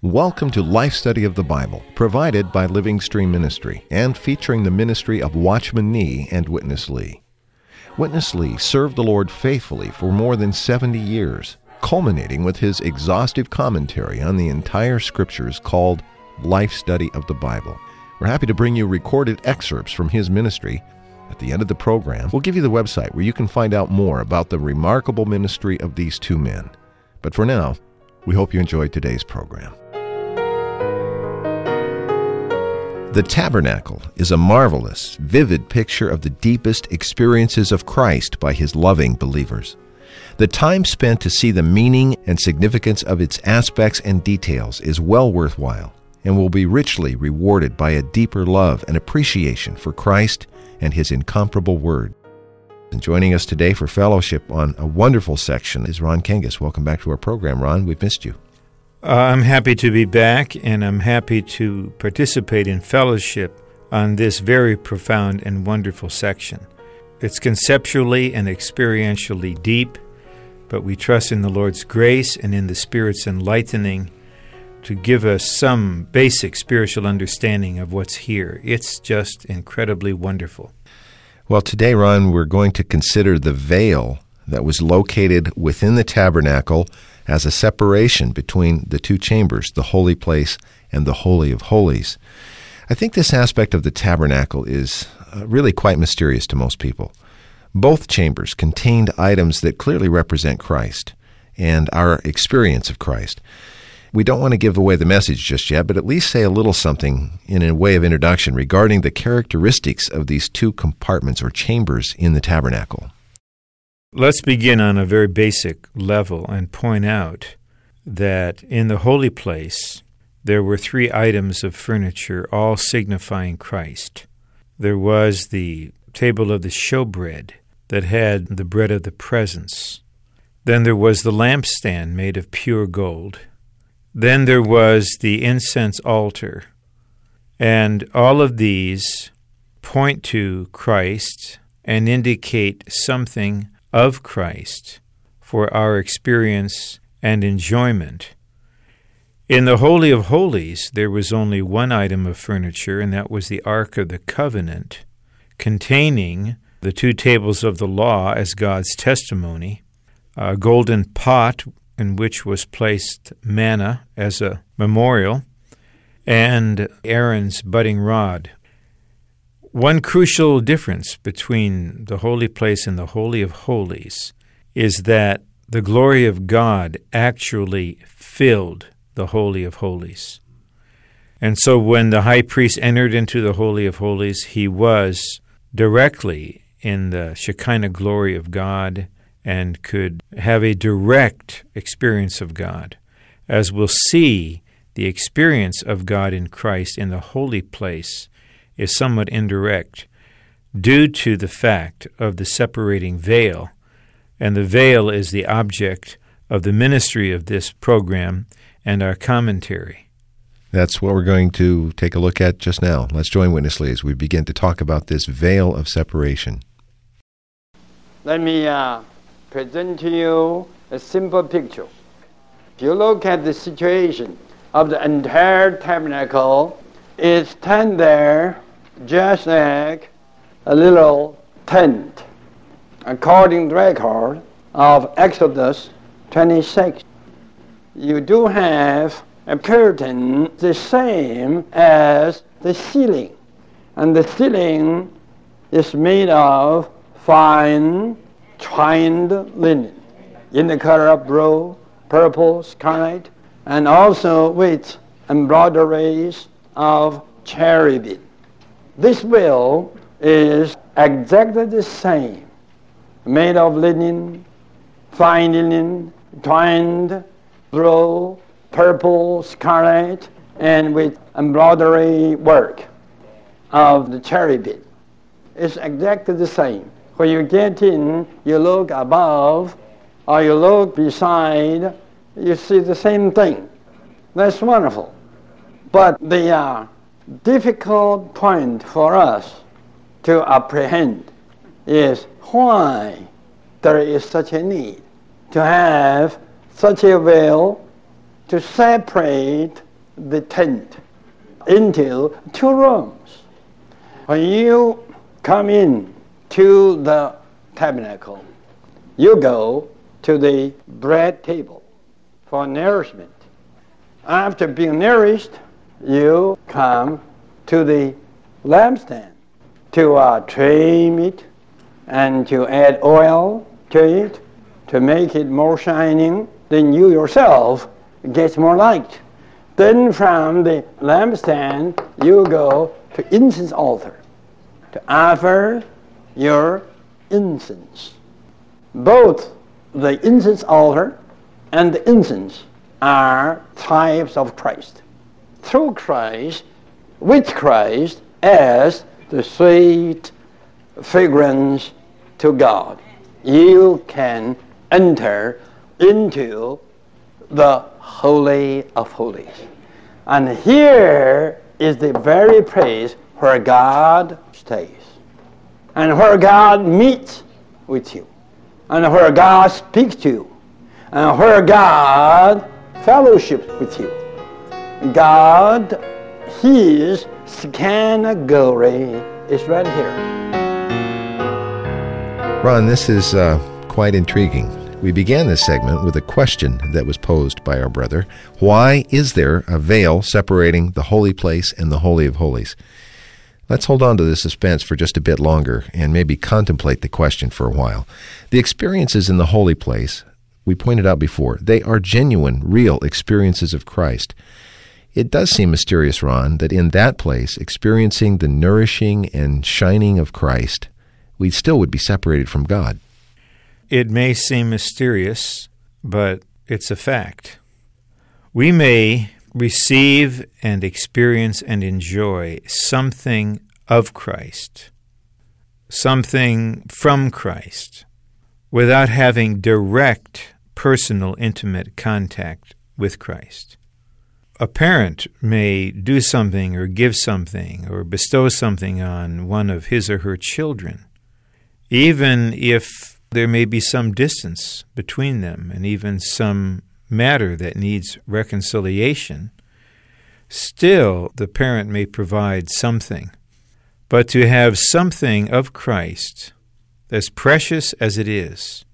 Welcome to Life Study of the Bible, provided by Living Stream Ministry and featuring the ministry of Watchman Nee and Witness Lee. Witness Lee served the Lord faithfully for more than 70 years, culminating with his exhaustive commentary on the entire scriptures called Life Study of the Bible. We're happy to bring you recorded excerpts from his ministry. At the end of the program, we'll give you the website where you can find out more about the remarkable ministry of these two men. But for now, we hope you enjoyed today's program. The tabernacle is a marvelous, vivid picture of the deepest experiences of Christ by his loving believers. The time spent to see the meaning and significance of its aspects and details is well worthwhile and will be richly rewarded by a deeper love and appreciation for Christ and his incomparable word. And joining us today for fellowship on a wonderful section is Ron Kangas. Welcome back to our program, Ron. We've missed you. Uh, I'm happy to be back, and I'm happy to participate in fellowship on this very profound and wonderful section. It's conceptually and experientially deep, but we trust in the Lord's grace and in the Spirit's enlightening to give us some basic spiritual understanding of what's here. It's just incredibly wonderful. Well, today, Ron, we're going to consider the veil that was located within the tabernacle as a separation between the two chambers, the holy place and the Holy of Holies. I think this aspect of the tabernacle is uh, really quite mysterious to most people. Both chambers contained items that clearly represent Christ and our experience of Christ. We don't want to give away the message just yet, but at least say a little something in a way of introduction regarding the characteristics of these two compartments or chambers in the tabernacle. Let's begin on a very basic level and point out that in the holy place there were three items of furniture, all signifying Christ. There was the table of the showbread that had the bread of the presence. Then there was the lampstand made of pure gold. Then there was the incense altar. And all of these point to Christ and indicate something of Christ for our experience and enjoyment. In the Holy of Holies, there was only one item of furniture, and that was the Ark of the Covenant, containing the two tables of the law as God's testimony, a golden pot in which was placed manna as a memorial, and Aaron's budding rod. One crucial difference between the holy place and the Holy of Holies is that the glory of God actually filled the Holy of Holies. And so when the high priest entered into the Holy of Holies, he was directly in the Shekinah glory of God and could have a direct experience of God. As we'll see, the experience of God in Christ in the holy place is somewhat indirect due to the fact of the separating veil, and the veil is the object of the ministry of this program and our commentary. That's what we're going to take a look at just now. Let's join Witness Lee as we begin to talk about this veil of separation. Let me uh, present to you a simple picture. If you look at the situation of the entire tabernacle, it's stand there just like a little tent, according to the record of Exodus 26. You do have a curtain the same as the ceiling, and the ceiling is made of fine twined linen in the color of blue, purple, scarlet, and also with embroideries of cherubim. This veil is exactly the same, made of linen, fine linen, twined, blue, purple, scarlet, and with embroidery work of the cherubim. It's exactly the same. When you get in, you look above or you look beside, you see the same thing. That's wonderful. But the uh, difficult point for us to apprehend is why there is such a need to have such a veil to separate the tent into two rooms. When you come in to the tabernacle, you go to the bread table for nourishment. After being nourished, you come to the lampstand to uh, trim it and to add oil to it to make it more shining. Then you yourself get more light. Then from the lampstand, you go to incense altar to offer your incense. Both the incense altar and the incense are types of Christ. Through Christ, with Christ as the sweet fragrance to God, you can enter into the Holy of Holies. And here is the very place where God stays and where God meets with you and where God speaks to you and where God fellowships with you. God, His Shekinah glory is right here. Ron, this is uh, quite intriguing. We began this segment with a question that was posed by our brother Why is there a veil separating the holy place and the Holy of Holies? Let's hold on to the suspense for just a bit longer and maybe contemplate the question for a while. The experiences in the holy place, we pointed out before, they are genuine, real experiences of Christ. It does seem mysterious, Ron, that in that place, experiencing the nourishing and shining of Christ, we still would be separated from God. It may seem mysterious, but it's a fact. We may receive and experience and enjoy something of Christ, something from Christ, without having direct, personal, intimate contact with Christ. A parent may do something or give something or bestow something on one of his or her children, even if there may be some distance between them and even some matter that needs reconciliation, still the parent may provide something. But to have something of Christ, as precious as it is,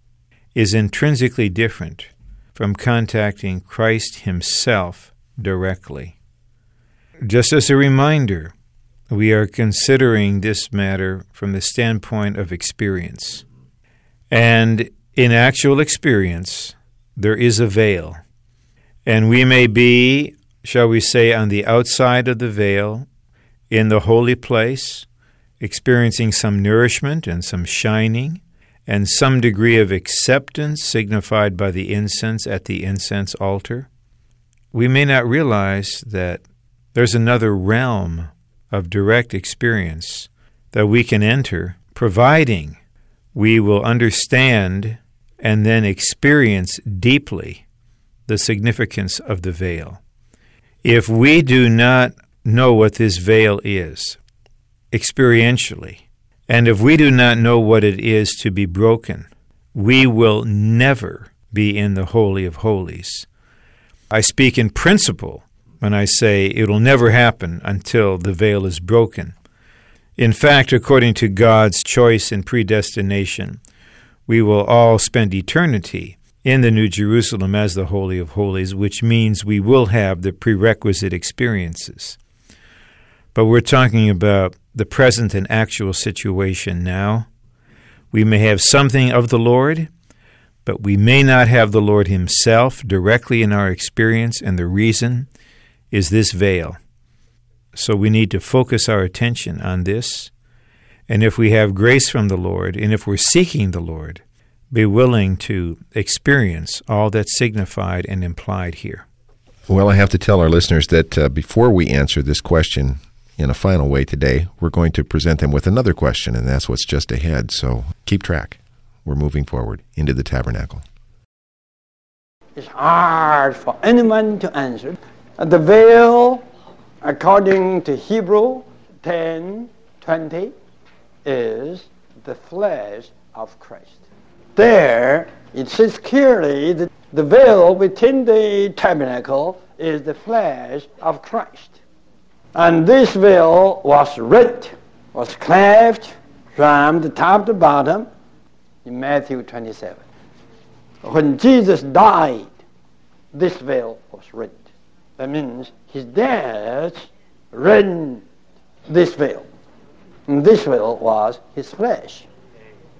is intrinsically different from contacting Christ Himself directly. Just as a reminder, we are considering this matter from the standpoint of experience. And in actual experience, there is a veil. And we may be, shall we say, on the outside of the veil, in the holy place, experiencing some nourishment and some shining, and some degree of acceptance signified by the incense at the incense altar. We may not realize that there's another realm of direct experience that we can enter, providing we will understand and then experience deeply the significance of the veil. If we do not know what this veil is experientially, and if we do not know what it is to be broken, we will never be in the Holy of Holies. I speak in principle when I say it'll never happen until the veil is broken. In fact, according to God's choice and predestination, we will all spend eternity in the New Jerusalem as the Holy of Holies, which means we will have the prerequisite experiences. But we're talking about the present and actual situation now. We may have something of the Lord, but we may not have the Lord Himself directly in our experience, and the reason is this veil. So we need to focus our attention on this. And if we have grace from the Lord, and if we're seeking the Lord, be willing to experience all that's signified and implied here. Well, I have to tell our listeners that uh, before we answer this question in a final way today, we're going to present them with another question, and that's what's just ahead. So keep track. We're moving forward into the tabernacle. It's hard for anyone to answer. The veil according to Hebrew 10 20, is the flesh of Christ. There, it says clearly that the veil within the tabernacle is the flesh of Christ. And this veil was rent, was cleft from the top to bottom in Matthew 27. When Jesus died, this veil was rent. That means his death rent this veil. And this veil was his flesh.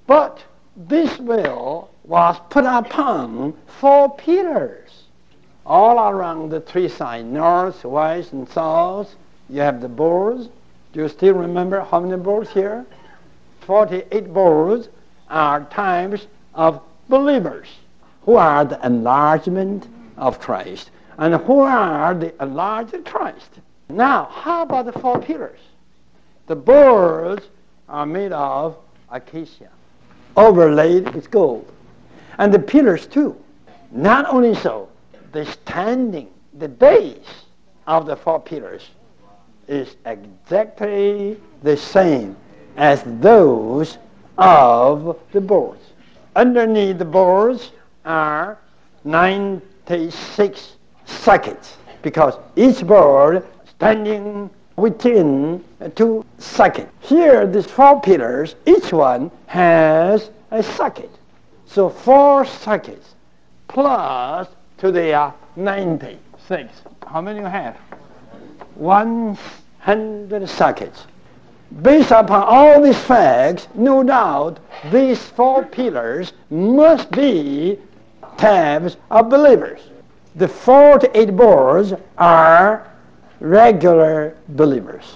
But this veil was put upon four pillars all around the three sides, north, west, and south. You have the boards. Do you still remember how many boards here? 48 boards are types of believers who are the enlargement of Christ and who are the enlarged Christ. Now, how about the four pillars? The boards are made of acacia, overlaid with gold. And the pillars, too. Not only so, the standing, the base of the four pillars is exactly the same as those of the boards. Underneath the boards are 96 sockets because each board standing within two sockets. Here, these four pillars, each one has a socket. So four sockets plus to the uh, 96. How many you have? 100 sockets. Based upon all these facts, no doubt these four pillars must be tabs of believers. The 48 boards are regular believers.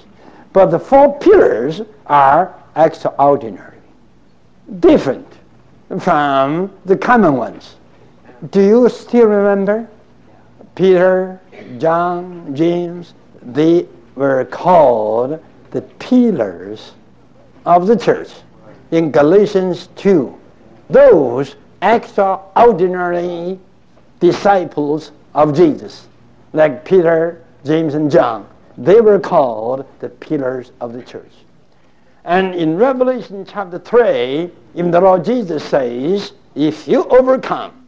But the four pillars are extraordinary, different from the common ones. Do you still remember? Peter, John, James, they were called the pillars of the church in Galatians 2. Those extraordinary disciples of Jesus, like Peter, James, and John, they were called the pillars of the church. And in Revelation chapter 3, even the Lord Jesus says, if you overcome,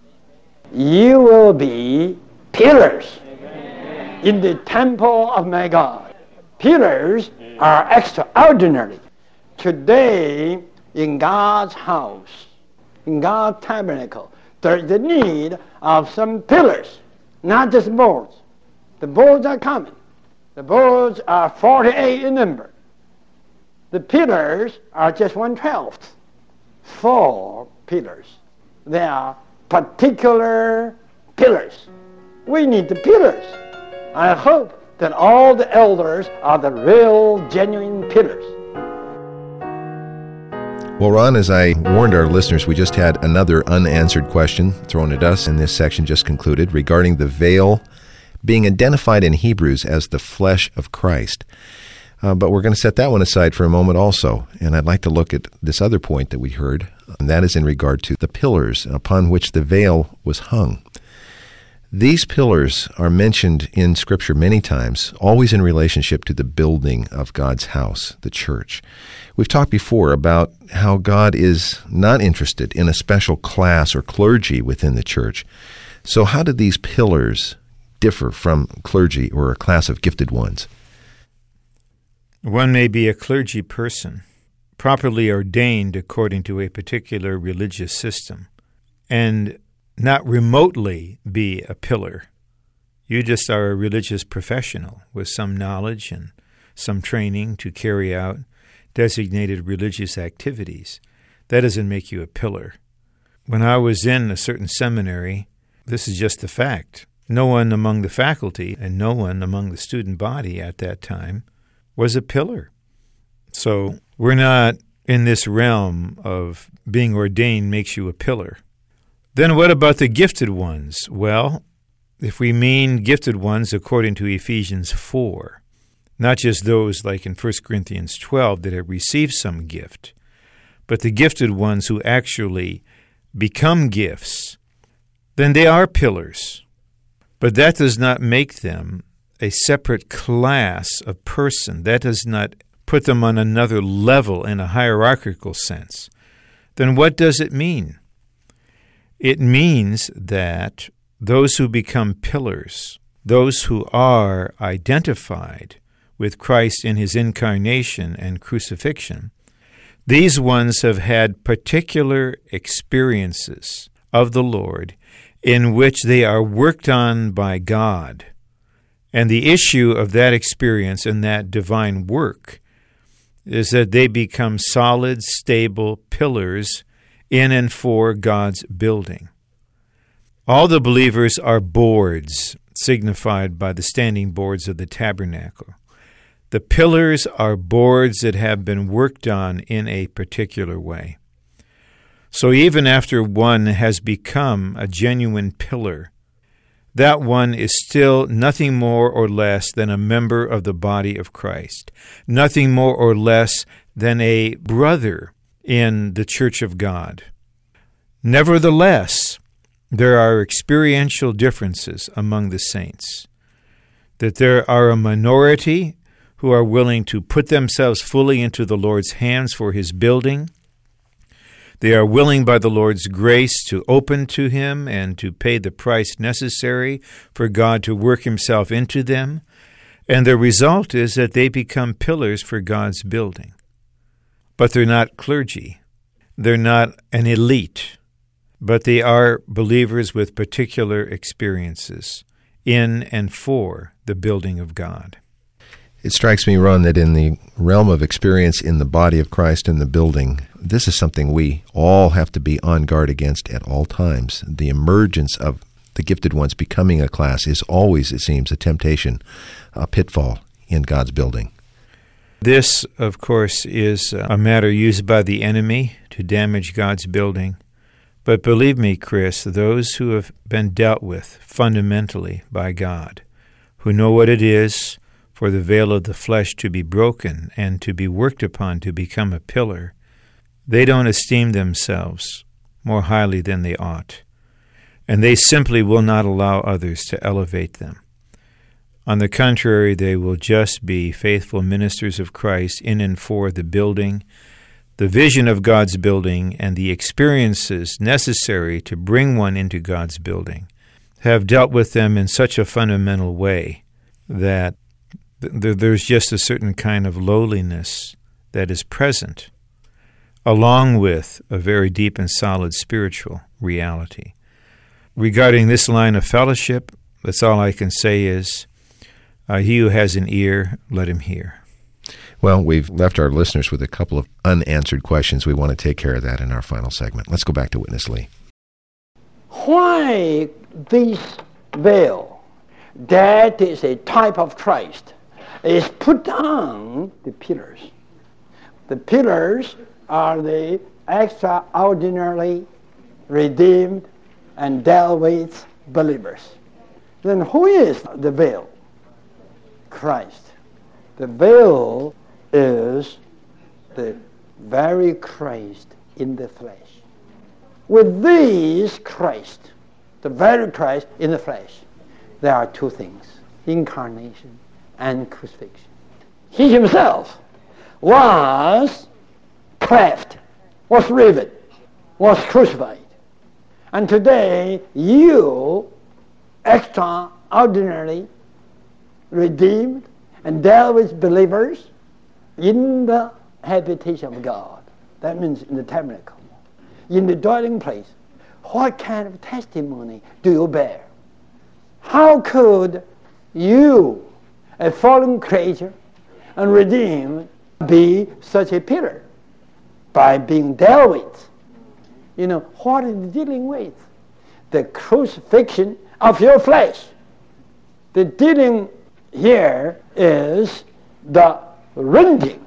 you will be pillars Amen. in the temple of my God. Pillars are extraordinary. Today, in God's house, in God's tabernacle, there's a need of some pillars, not just boards. The boards are common. The boards are 48 in number. The pillars are just one twelfth. Four pillars. They are particular pillars. We need the pillars. I hope that all the elders are the real, genuine pillars. Well, Ron, as I warned our listeners, we just had another unanswered question thrown at us, in this section just concluded regarding the veil being identified in Hebrews as the flesh of Christ. Uh, but we're going to set that one aside for a moment also. And I'd like to look at this other point that we heard, and that is in regard to the pillars upon which the veil was hung. These pillars are mentioned in Scripture many times, always in relationship to the building of God's house, the church. We've talked before about how God is not interested in a special class or clergy within the church. So, how did these pillars differ from clergy or a class of gifted ones? One may be a clergy person, properly ordained according to a particular religious system, and not remotely be a pillar. You just are a religious professional with some knowledge and some training to carry out designated religious activities. That doesn't make you a pillar. When I was in a certain seminary, this is just a fact. No one among the faculty and no one among the student body at that time was a pillar. So we're not in this realm of being ordained makes you a pillar. Then what about the gifted ones? Well, if we mean gifted ones according to Ephesians 4, not just those like in 1 Corinthians 12 that have received some gift, but the gifted ones who actually become gifts, then they are pillars. But that does not make them a separate class of person. That does not put them on another level in a hierarchical sense. Then what does it mean? It means that those who become pillars, those who are identified with Christ in his incarnation and crucifixion, these ones have had particular experiences of the Lord in which they are worked on by God. And the issue of that experience and that divine work is that they become solid, stable pillars in and for God's building. All the believers are boards, signified by the standing boards of the tabernacle. The pillars are boards that have been worked on in a particular way. So even after one has become a genuine pillar, that one is still nothing more or less than a member of the body of Christ, nothing more or less than a brother in the church of God. Nevertheless, there are experiential differences among the saints, that there are a minority who are willing to put themselves fully into the Lord's hands for his building. They are willing by the Lord's grace to open to him and to pay the price necessary for God to work himself into them. And the result is that they become pillars for God's building. But they're not clergy. They're not an elite, but they are believers with particular experiences in and for the building of God. It strikes me, Ron, that in the realm of experience in the body of Christ in the building, this is something we all have to be on guard against at all times. The emergence of the gifted ones becoming a class is always, it seems, a temptation, a pitfall in God's building. This, of course, is a matter used by the enemy to damage God's building. But believe me, Chris, those who have been dealt with fundamentally by God, who know what it is, for the veil of the flesh to be broken and to be worked upon to become a pillar, they don't esteem themselves more highly than they ought, and they simply will not allow others to elevate them. On the contrary, they will just be faithful ministers of Christ in and for the building, the vision of God's building, and the experiences necessary to bring one into God's building have dealt with them in such a fundamental way that there's just a certain kind of lowliness that is present, along with a very deep and solid spiritual reality. Regarding this line of fellowship, that's all I can say is uh, he who has an ear, let him hear. Well, we've left our listeners with a couple of unanswered questions. We want to take care of that in our final segment. Let's go back to Witness Lee. Why this veil? That is a type of Christ is put on the pillars. The pillars are the extraordinarily redeemed and dealt with believers. Then who is the veil? Christ. The veil is the very Christ in the flesh. With this Christ, the very Christ in the flesh, there are two things incarnation and crucifixion. He himself was cleft, was riven, was crucified. And today, you, extraordinarily redeemed and dealt with believers in the habitation of God. That means in the tabernacle, in the dwelling place. What kind of testimony do you bear? How could you a fallen creature and redeemed be such a pillar by being dealt with. You know, what is dealing with? The crucifixion of your flesh. The dealing here is the rending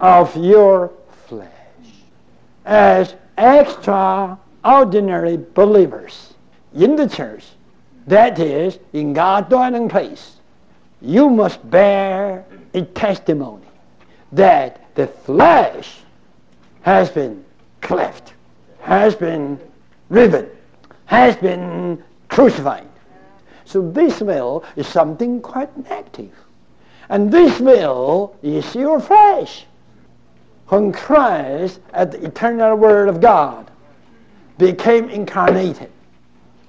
of your flesh. As extraordinary believers in the church, that is, in God's dwelling place, you must bear a testimony that the flesh has been cleft, has been riven, has been crucified. So this veil is something quite negative. And this veil is your flesh. When Christ, at the eternal Word of God, became incarnated,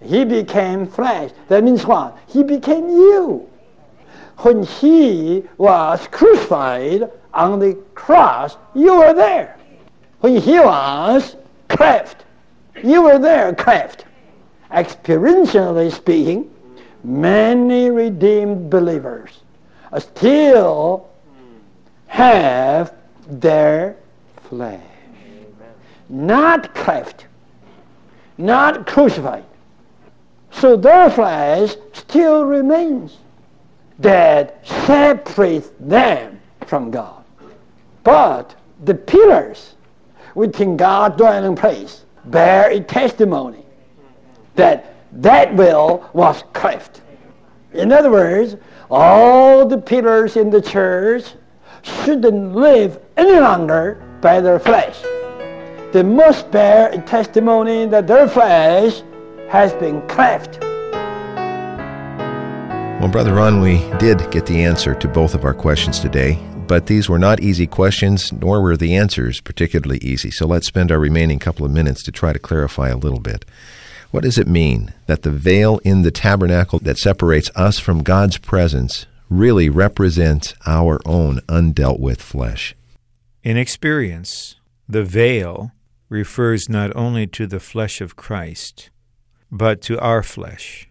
he became flesh. That means what? He became you. When he was crucified on the cross, you were there. When he was cleft, you were there cleft. Experientially speaking, many redeemed believers still have their flesh. Not cleft, not crucified. So their flesh still remains that separates them from God. But the pillars within God's dwelling place bear a testimony that that veil was cleft. In other words, all the pillars in the church shouldn't live any longer by their flesh. They must bear a testimony that their flesh has been cleft. Well, Brother Ron, we did get the answer to both of our questions today, but these were not easy questions, nor were the answers particularly easy. So let's spend our remaining couple of minutes to try to clarify a little bit. What does it mean that the veil in the tabernacle that separates us from God's presence really represents our own undealt with flesh? In experience, the veil refers not only to the flesh of Christ, but to our flesh.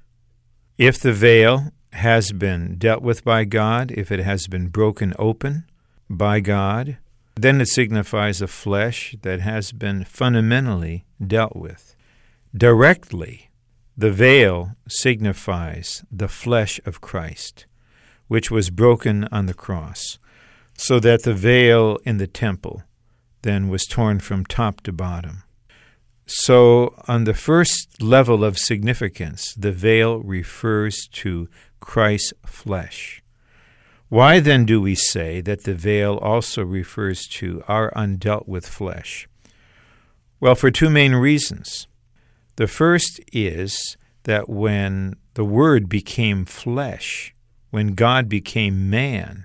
If the veil has been dealt with by God, if it has been broken open by God, then it signifies a flesh that has been fundamentally dealt with. Directly, the veil signifies the flesh of Christ, which was broken on the cross, so that the veil in the temple then was torn from top to bottom. So, on the first level of significance, the veil refers to Christ's flesh. Why then do we say that the veil also refers to our undealt with flesh? Well, for two main reasons. The first is that when the Word became flesh, when God became man,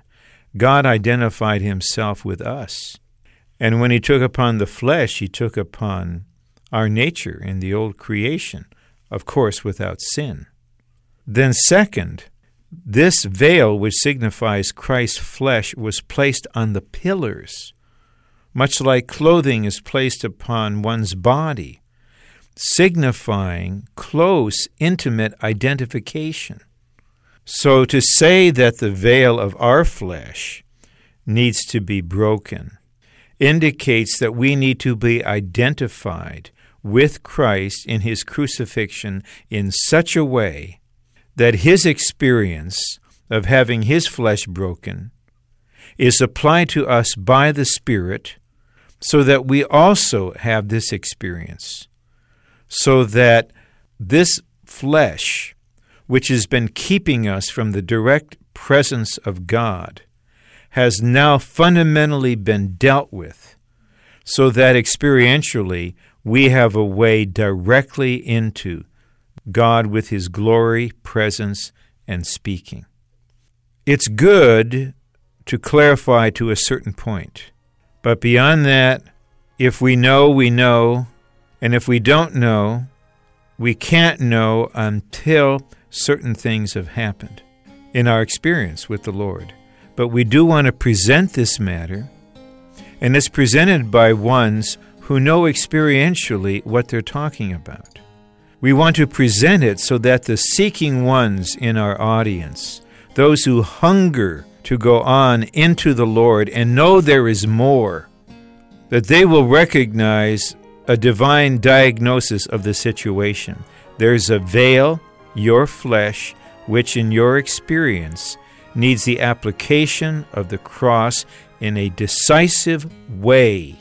God identified himself with us. And when he took upon the flesh, he took upon our nature in the old creation, of course, without sin. Then, second, this veil, which signifies Christ's flesh, was placed on the pillars, much like clothing is placed upon one's body signifying close, intimate identification. So to say that the veil of our flesh needs to be broken indicates that we need to be identified with Christ in his crucifixion in such a way that his experience of having his flesh broken is applied to us by the Spirit so that we also have this experience so that this flesh, which has been keeping us from the direct presence of God, has now fundamentally been dealt with, so that experientially we have a way directly into God with His glory, presence, and speaking. It's good to clarify to a certain point, but beyond that, if we know, we know, and if we don't know, we can't know until certain things have happened in our experience with the Lord. But we do want to present this matter, and it's presented by ones who know experientially what they're talking about. We want to present it so that the seeking ones in our audience, those who hunger to go on into the Lord and know there is more, that they will recognize a divine diagnosis of the situation. There's a veil, your flesh, which in your experience needs the application of the cross in a decisive way.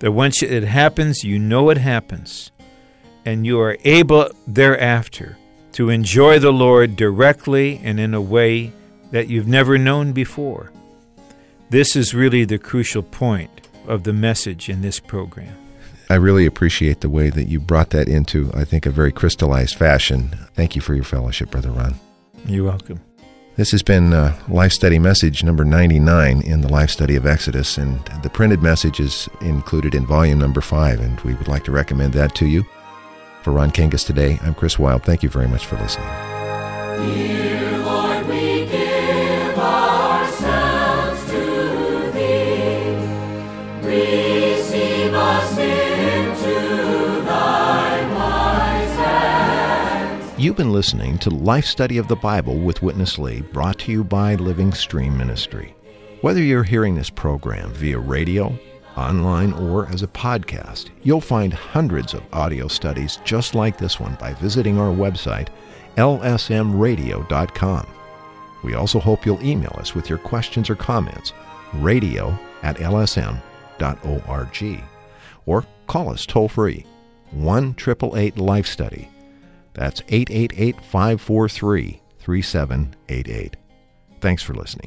That once it happens, you know it happens, and you are able thereafter to enjoy the Lord directly and in a way that you've never known before. This is really the crucial point of the message in this program. I really appreciate the way that you brought that into, I think, a very crystallized fashion. Thank you for your fellowship, Brother Ron. You're welcome. This has been uh, Life Study Message number 99 in the Life Study of Exodus, and the printed message is included in volume number 5, and we would like to recommend that to you. For Ron Kangas today, I'm Chris Wild. Thank you very much for listening. You've been listening to Life Study of the Bible with Witness Lee, brought to you by Living Stream Ministry. Whether you're hearing this program via radio, online, or as a podcast, you'll find hundreds of audio studies just like this one by visiting our website, lsmradio.com. We also hope you'll email us with your questions or comments, radio at lsm.org, or call us toll free, 1 888 Life Study. That's 888 543 3788. Thanks for listening.